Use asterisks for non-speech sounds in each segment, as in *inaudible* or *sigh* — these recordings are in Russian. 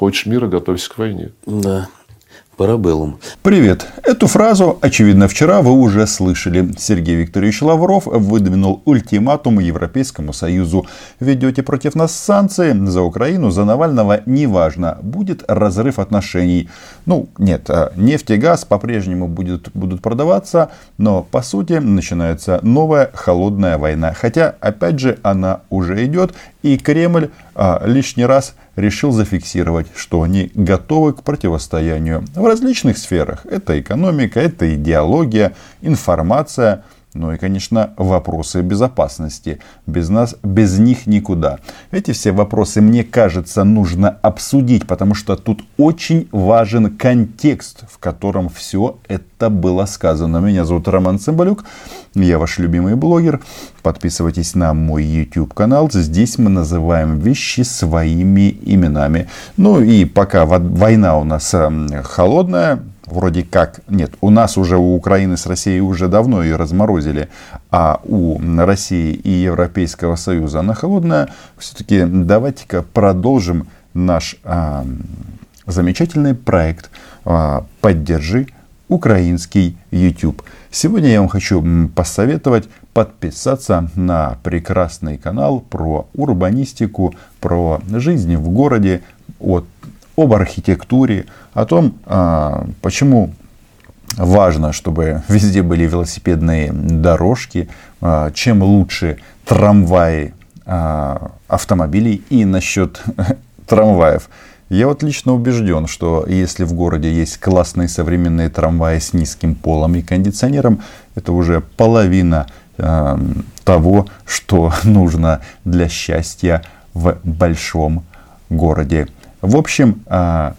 Хочешь мира, готовься к войне. Да. Парабеллум. Привет. Эту фразу, очевидно, вчера вы уже слышали. Сергей Викторович Лавров выдвинул ультиматум Европейскому Союзу. Ведете против нас санкции за Украину, за Навального, неважно. Будет разрыв отношений. Ну, нет, а нефть и газ по-прежнему будут, будут продаваться, но по сути начинается новая холодная война. Хотя, опять же, она уже идет, и Кремль а, лишний раз решил зафиксировать, что они готовы к противостоянию в различных сферах. Это экономика, это идеология, информация – ну и, конечно, вопросы безопасности. Без нас, без них никуда. Эти все вопросы, мне кажется, нужно обсудить, потому что тут очень важен контекст, в котором все это было сказано. Меня зовут Роман Цымбалюк, я ваш любимый блогер. Подписывайтесь на мой YouTube канал. Здесь мы называем вещи своими именами. Ну и пока война у нас эм, холодная, вроде как, нет, у нас уже, у Украины с Россией уже давно ее разморозили, а у России и Европейского Союза она холодная, все-таки давайте-ка продолжим наш а, замечательный проект а, «Поддержи украинский YouTube». Сегодня я вам хочу посоветовать подписаться на прекрасный канал про урбанистику, про жизнь в городе, от об архитектуре, о том, а, почему важно, чтобы везде были велосипедные дорожки, а, чем лучше трамваи а, автомобилей и насчет *laughs* трамваев. Я вот лично убежден, что если в городе есть классные современные трамваи с низким полом и кондиционером, это уже половина э, того, что *laughs* нужно для счастья в большом городе. В общем, а,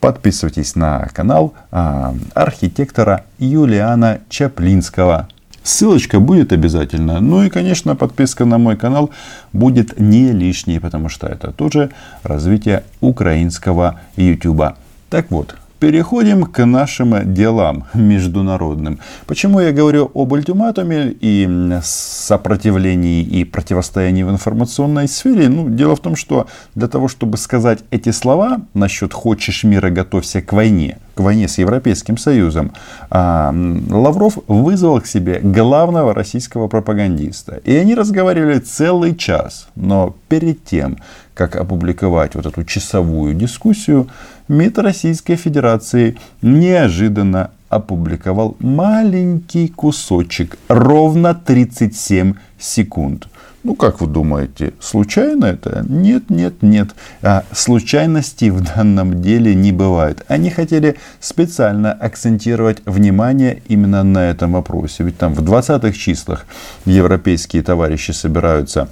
подписывайтесь на канал а, архитектора Юлиана Чаплинского. Ссылочка будет обязательно. Ну и, конечно, подписка на мой канал будет не лишней, потому что это тоже развитие украинского YouTube. Так вот, Переходим к нашим делам международным. Почему я говорю об ультиматуме и сопротивлении и противостоянии в информационной сфере? Ну, дело в том, что для того, чтобы сказать эти слова насчет «хочешь мира, готовься к войне», к войне с Европейским Союзом, а, Лавров вызвал к себе главного российского пропагандиста. И они разговаривали целый час. Но перед тем, как опубликовать вот эту часовую дискуссию, МИД Российской Федерации неожиданно опубликовал маленький кусочек, ровно 37 секунд. Ну, как вы думаете, случайно это? Нет, нет, нет. А случайностей в данном деле не бывает. Они хотели специально акцентировать внимание именно на этом вопросе. Ведь там в 20-х числах европейские товарищи собираются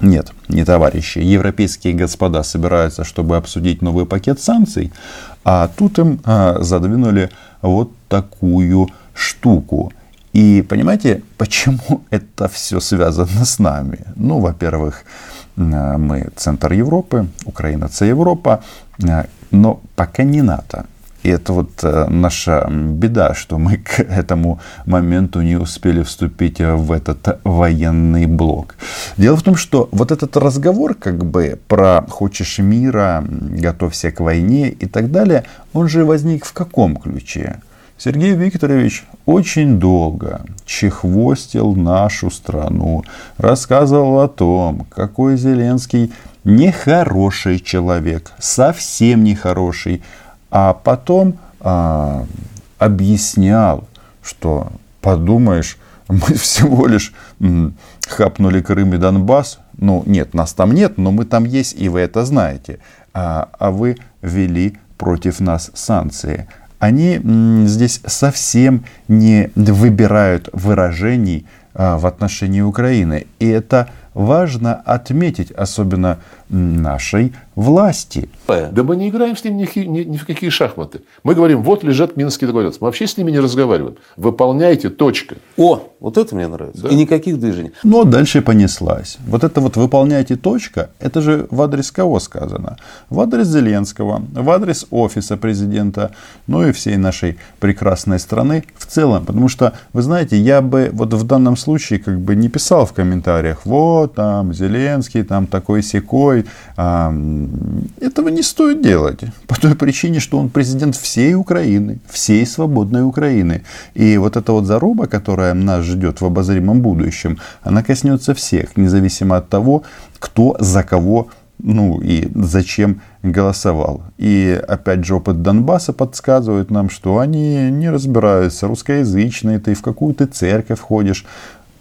нет, не товарищи. Европейские господа собираются, чтобы обсудить новый пакет санкций, а тут им а, задвинули вот такую штуку. И понимаете, почему *laughs* это все связано с нами? Ну, во-первых, мы центр Европы, Украина это Европа, но пока не НАТО. И это вот э, наша беда, что мы к этому моменту не успели вступить в этот военный блок. Дело в том, что вот этот разговор как бы про «хочешь мира», «готовься к войне» и так далее, он же возник в каком ключе? Сергей Викторович очень долго чехвостил нашу страну, рассказывал о том, какой Зеленский нехороший человек, совсем нехороший, а потом а, объяснял, что подумаешь, *laughs* мы всего лишь хапнули Крым и Донбасс. Ну, нет, нас там нет, но мы там есть, и вы это знаете. А, а вы ввели против нас санкции. Они здесь совсем не выбирают выражений а, в отношении Украины. И это важно отметить, особенно нашей власти. Да мы не играем с ним ни, ни, ни в какие шахматы. Мы говорим, вот лежат Минские договоренности. Мы вообще с ними не разговариваем. Выполняйте, точка. О, вот это мне нравится. Да. И никаких движений. Но дальше понеслась. Вот это вот выполняйте, точка, это же в адрес кого сказано? В адрес Зеленского, в адрес офиса президента, ну и всей нашей прекрасной страны в целом. Потому что, вы знаете, я бы вот в данном случае как бы не писал в комментариях, вот там Зеленский, там такой секой, Европой. Этого не стоит делать. По той причине, что он президент всей Украины, всей свободной Украины. И вот эта вот заруба, которая нас ждет в обозримом будущем, она коснется всех, независимо от того, кто за кого ну и зачем голосовал. И опять же опыт Донбасса подсказывает нам, что они не разбираются, русскоязычные, ты в какую то церковь ходишь.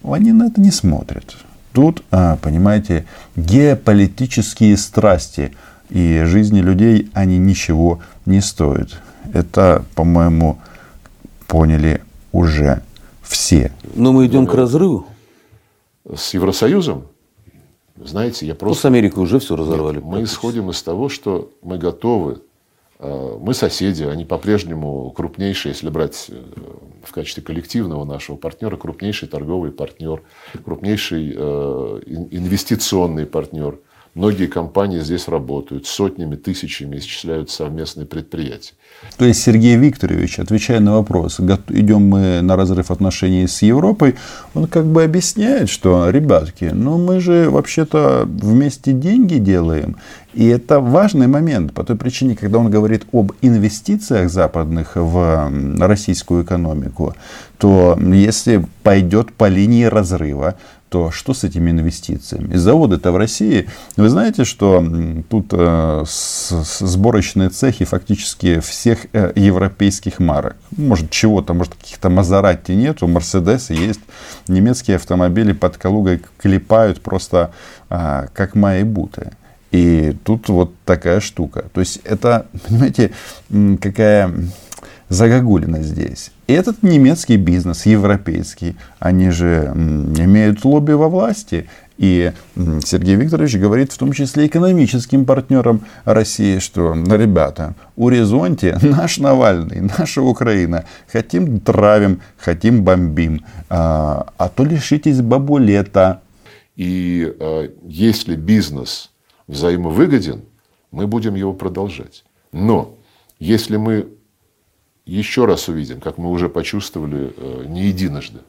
Они на это не смотрят. Тут, а, понимаете, геополитические страсти и жизни людей, они ничего не стоят. Это, по-моему, поняли уже все. Но мы идем к разрыву. С Евросоюзом? Знаете, я просто... Ну, с Америкой уже все разорвали. Нет, мы исходим из того, что мы готовы. А, мы соседи, они по-прежнему крупнейшие, если брать э, в качестве коллективного нашего партнера, крупнейший торговый партнер, крупнейший э, инвестиционный партнер. Многие компании здесь работают, сотнями, тысячами исчисляют совместные предприятия. То есть Сергей Викторович, отвечая на вопрос, идем мы на разрыв отношений с Европой, он как бы объясняет, что, ребятки, ну мы же вообще-то вместе деньги делаем. И это важный момент по той причине, когда он говорит об инвестициях западных в российскую экономику, то если пойдет по линии разрыва, то что с этими инвестициями? Заводы-то в России. Вы знаете, что тут э, сборочные цехи фактически всех э, европейских марок. Может, чего-то, может, каких-то Мазератти нету, Мерседесы есть. Немецкие автомобили под Калугой клепают просто а, как майбуты. И тут вот такая штука. То есть это, *laughs* понимаете, какая загогулина здесь. И этот немецкий бизнес, европейский, они же имеют лобби во власти. И Сергей Викторович говорит в том числе экономическим партнерам России, что, ребята, у горизонте *laughs* наш Навальный, наша Украина. Хотим травим, хотим бомбим. А, а то лишитесь бабулета. И а, если бизнес взаимовыгоден, мы будем его продолжать. Но если мы еще раз увидим, как мы уже почувствовали э, не единожды,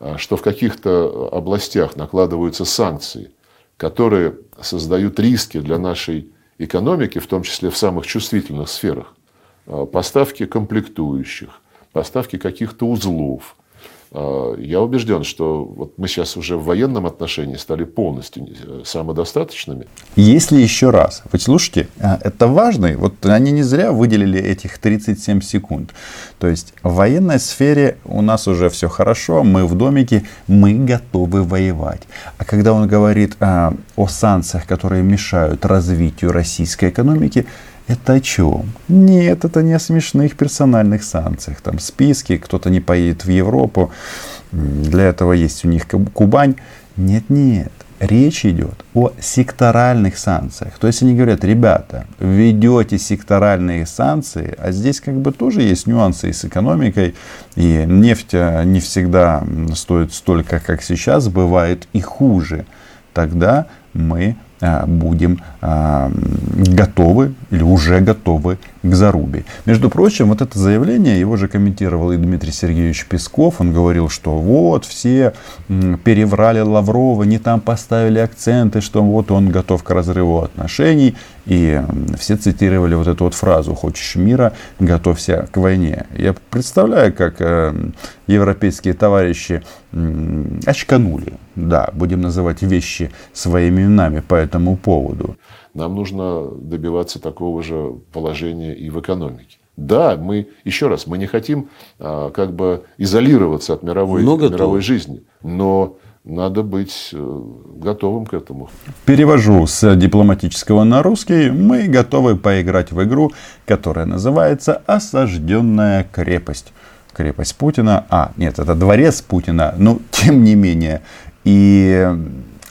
а, что в каких-то областях накладываются санкции, которые создают риски для нашей экономики, в том числе в самых чувствительных сферах, а, поставки комплектующих, поставки каких-то узлов, я убежден, что вот мы сейчас уже в военном отношении стали полностью э, самодостаточными. Если еще раз, вы слушайте, а, это важно, вот они не зря выделили этих 37 секунд. То есть в военной сфере у нас уже все хорошо, мы в домике, мы готовы воевать. А когда он говорит а, о санкциях, которые мешают развитию российской экономики, это о чем? Нет, это не о смешных персональных санкциях. Там списки, кто-то не поедет в Европу. Для этого есть у них Кубань. Нет, нет. Речь идет о секторальных санкциях. То есть они говорят, ребята, введете секторальные санкции, а здесь как бы тоже есть нюансы и с экономикой, и нефть а, не всегда стоит столько, как сейчас, бывает и хуже. Тогда мы будем а, готовы или уже готовы к зарубе. Между прочим, вот это заявление, его же комментировал и Дмитрий Сергеевич Песков. Он говорил, что вот все переврали Лаврова, не там поставили акценты, что вот он готов к разрыву отношений. И все цитировали вот эту вот фразу «Хочешь мира, готовься к войне». Я представляю, как э, европейские товарищи очканули. Да, будем называть вещи своими именами по этому поводу. Нам нужно добиваться такого же положения и в экономике. Да, мы, еще раз, мы не хотим а, как бы изолироваться от мировой, мировой жизни, но надо быть э, готовым к этому. Перевожу с дипломатического на русский. Мы готовы поиграть в игру, которая называется «Осажденная крепость». Крепость Путина. А, нет, это дворец Путина, но тем не менее. И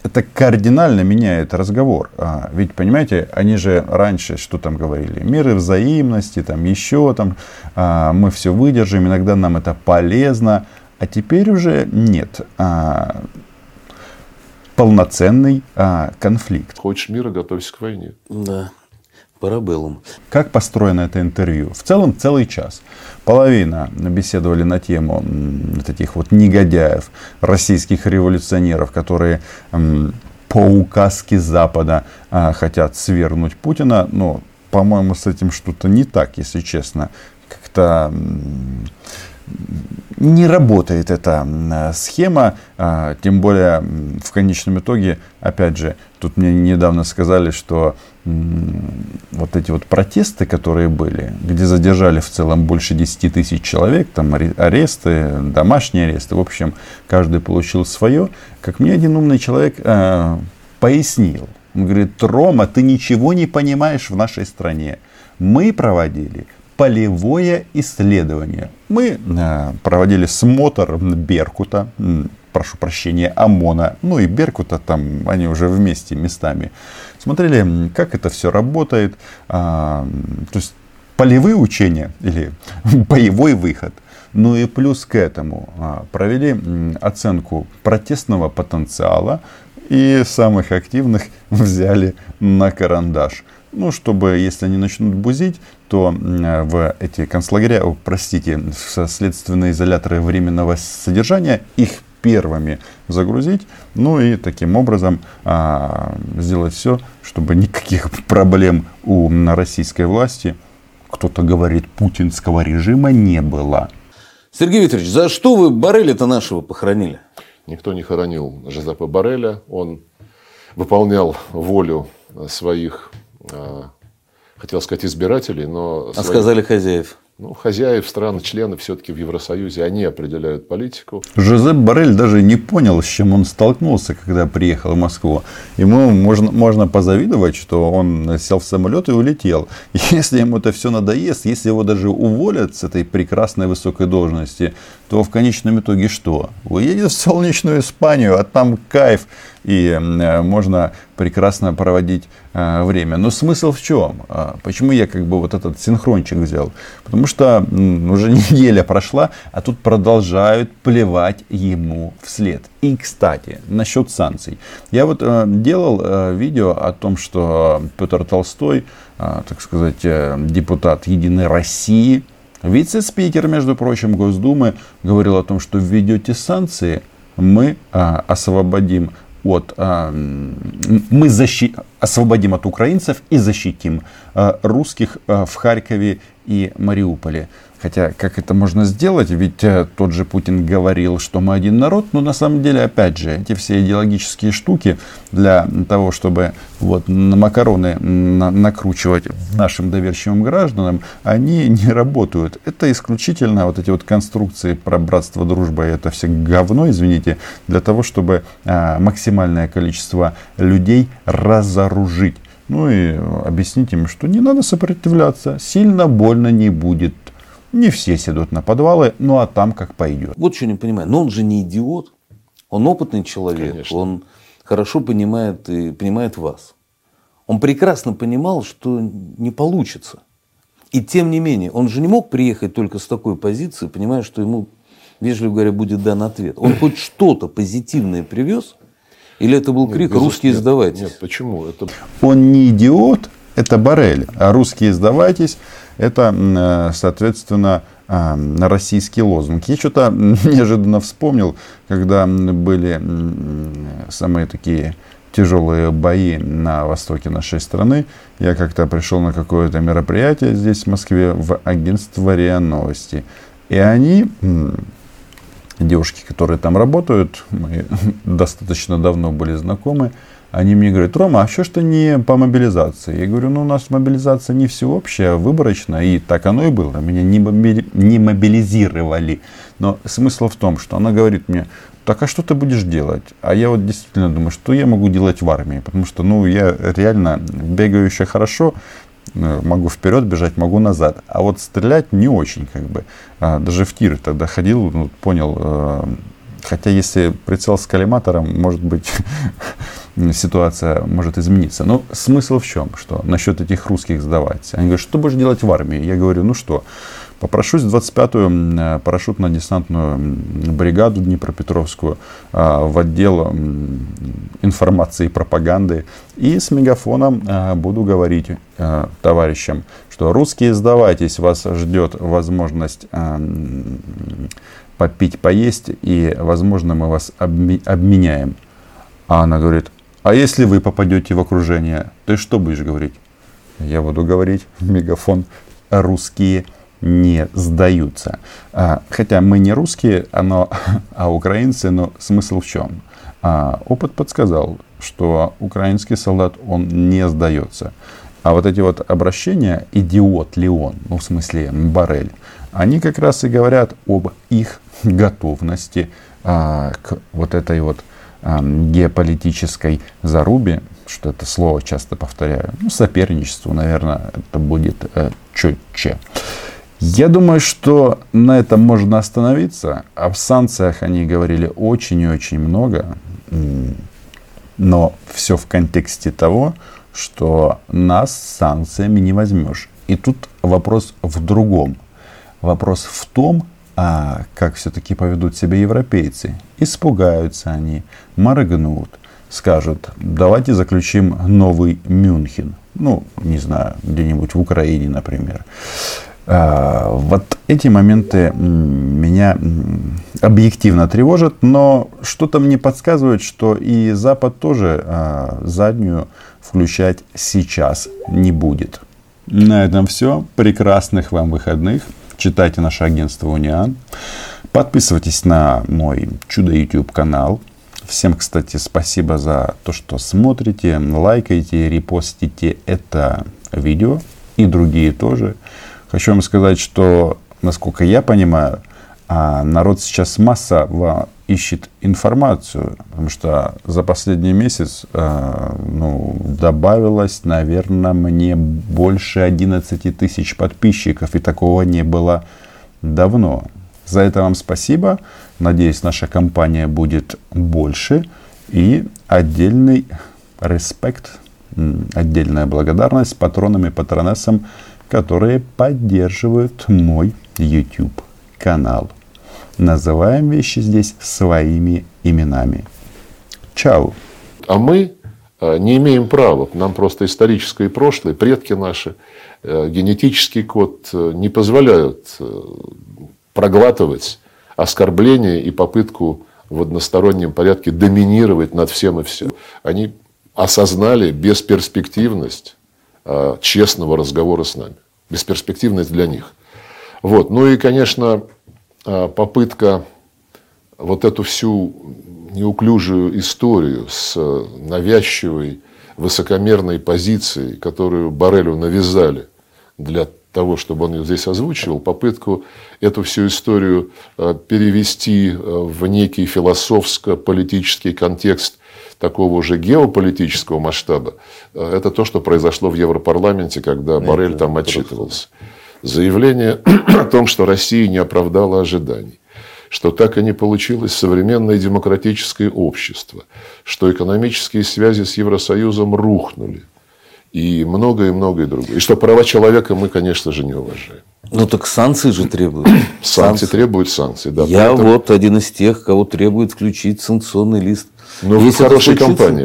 это кардинально меняет разговор. А, ведь, понимаете, они же раньше что там говорили? Меры взаимности, там еще там, а, мы все выдержим, иногда нам это полезно. А теперь уже нет. А, полноценный а, конфликт. Хочешь мира, готовься к войне. Да. Парабеллум. Как построено это интервью? В целом целый час. Половина беседовали на тему таких вот негодяев, российских революционеров, которые по указке Запада а, хотят свергнуть Путина. Но, по-моему, с этим что-то не так, если честно. Как-то не работает эта схема, а, тем более в конечном итоге, опять же, тут мне недавно сказали, что вот эти вот протесты, которые были, где задержали в целом больше 10 тысяч человек, там аресты, домашние аресты, в общем, каждый получил свое, как мне один умный человек э, пояснил. Он говорит, Рома, ты ничего не понимаешь в нашей стране. Мы проводили полевое исследование. Мы э, проводили смотр Беркута, прошу прощения, ОМОНа, ну и Беркута, там они уже вместе местами. Смотрели, как это все работает. А, то есть полевые учения или *laughs* боевой выход. Ну и плюс к этому а, провели оценку протестного потенциала и самых активных *laughs* взяли на карандаш. Ну, чтобы, если они начнут бузить, то в эти концлагеря, простите, в следственные изоляторы временного содержания их первыми загрузить, ну и таким образом а, сделать все, чтобы никаких проблем у российской власти, кто-то говорит, путинского режима не было. Сергей Викторович, за что вы Барреля-то нашего похоронили? Никто не хоронил Жозепа Барреля. Он выполнял волю своих хотел сказать избирателей, но... А сказали хозяев. Ну, хозяев стран, члены все-таки в Евросоюзе, они определяют политику. Жозеп Барель даже не понял, с чем он столкнулся, когда приехал в Москву. Ему можно, можно позавидовать, что он сел в самолет и улетел. *laughs* Если ему это все надоест, если его даже уволят с этой прекрасной высокой должности, то в конечном итоге что? Уедет в солнечную Испанию, а там кайф и э, можно прекрасно проводить э, время. Но смысл в чем? А почему я как бы вот этот синхрончик взял? Потому что уже *laughs* неделя прошла, а тут продолжают плевать ему вслед. И, кстати, насчет санкций. Я вот э, делал видео о том, что Петр Толстой, так сказать, депутат Единой России, Вице-спикер, между прочим, Госдумы говорил о том, что введете санкции, мы а, освободим от, а, мы защи, освободим от украинцев и защитим а, русских а, в Харькове и Мариуполе. Хотя, как это можно сделать? Ведь э, тот же Путин говорил, что мы один народ, но на самом деле, опять же, эти все идеологические штуки для того, чтобы вот на макароны на, накручивать нашим доверчивым гражданам, они не работают. Это исключительно вот эти вот конструкции про братство, дружба, это все говно, извините, для того, чтобы а, максимальное количество людей разоружить. Ну и объяснить им, что не надо сопротивляться, сильно больно не будет. Не все сидят на подвалы, ну а там как пойдет. Вот что не понимаю. Но он же не идиот. Он опытный человек. Конечно. Он хорошо понимает и понимает вас. Он прекрасно понимал, что не получится. И тем не менее, он же не мог приехать только с такой позиции, понимая, что ему, вежливо говоря, будет дан ответ. Он хоть *clears throat* что-то позитивное привез, или это был крик нет, «русские нет, сдавайтесь»? Нет, почему? Это... Он не идиот, это Барель. А русские сдавайтесь, это, э, соответственно, э, российский лозунг. Я что-то *laughs* неожиданно вспомнил, когда были самые такие тяжелые бои на востоке нашей страны. Я как-то пришел на какое-то мероприятие здесь, в Москве, в агентство РИА Новости. И они, девушки, которые там работают, мы *laughs* достаточно давно были знакомы, они мне говорят, Рома, а что ты не по мобилизации? Я говорю, ну у нас мобилизация не всеобщая, а выборочная, и так оно и было. Меня не, моби... не мобилизировали. Но смысл в том, что она говорит мне, так а что ты будешь делать? А я вот действительно думаю, что я могу делать в армии, потому что, ну, я реально бегаю еще хорошо, э, могу вперед бежать, могу назад. А вот стрелять не очень, как бы. А, даже в тир тогда ходил, ну, понял, э, хотя если прицел с коллиматором, может быть, *laughs* ситуация может измениться. Но смысл в чем? Что насчет этих русских сдавать? Они говорят, что будешь делать в армии? Я говорю, ну что, попрошусь в 25-ю э, парашютно-десантную бригаду Днепропетровскую э, в отдел информации и пропаганды и с мегафоном э, буду говорить товарищам, что русские сдавайтесь, вас ждет возможность попить, поесть и, возможно, мы вас обменяем. А она говорит, А если вы попадете в окружение, ты что будешь говорить? Я буду говорить в мегафон. Русские не сдаются. А, хотя мы не русские, но, *laughs* а украинцы, но смысл в чем? А, опыт подсказал, что украинский солдат, он не сдается. А вот эти вот обращения, идиот ли он, ну в смысле Барель, они как раз и говорят об их готовности а, к вот этой вот геополитической зарубе, что это слово часто повторяю, ну, соперничеству, наверное, это будет э, четче. Я думаю, что на этом можно остановиться. О санкциях они говорили очень и очень много, но все в контексте того, что нас санкциями не возьмешь. И тут вопрос в другом. Вопрос в том, а как все-таки поведут себя европейцы. Испугаются они, моргнут, скажут, давайте заключим новый Мюнхен. Ну, не знаю, где-нибудь в Украине, например. А, вот эти моменты меня объективно тревожат, но что-то мне подсказывает, что и Запад тоже а, заднюю включать сейчас не будет. На этом все. Прекрасных вам выходных. Читайте наше агентство Униан. Подписывайтесь на мой чудо YouTube канал. Всем, кстати, спасибо за то, что смотрите, лайкаете, репостите это видео и другие тоже. Хочу вам сказать, что, насколько я понимаю, а, народ сейчас массово ищет информацию, потому что за последний месяц а, ну, добавилось, наверное, мне больше 11 тысяч подписчиков, и такого не было давно. За это вам спасибо. Надеюсь, наша компания будет больше. И отдельный респект, отдельная благодарность патронам и патронессам, которые поддерживают мой YouTube канал. Называем вещи здесь своими именами. Чао. А мы э, не имеем права, нам просто историческое прошлое, предки наши, э, генетический код э, не позволяют проглатывать оскорбление и попытку в одностороннем порядке доминировать над всем и все. Они осознали бесперспективность честного разговора с нами. Бесперспективность для них. Вот. Ну и, конечно, попытка вот эту всю неуклюжую историю с навязчивой высокомерной позицией, которую Барелю навязали для того, чтобы он ее здесь озвучивал, попытку эту всю историю а, перевести а, в некий философско-политический контекст такого уже геополитического масштаба, это то, что произошло в Европарламенте, когда Барель там отчитывался заявление *clears throat* о том, что Россия не оправдала ожиданий, что так и не получилось современное демократическое общество, что экономические связи с Евросоюзом рухнули, и многое-многое другое. И что права человека мы, конечно же, не уважаем. Ну так санкции же требуют. *clears throat* Санкции, санкции. требуют санкций, да. Я поэтому... вот один из тех, кого требует включить санкционный лист. Ну, вы в хорошей компании.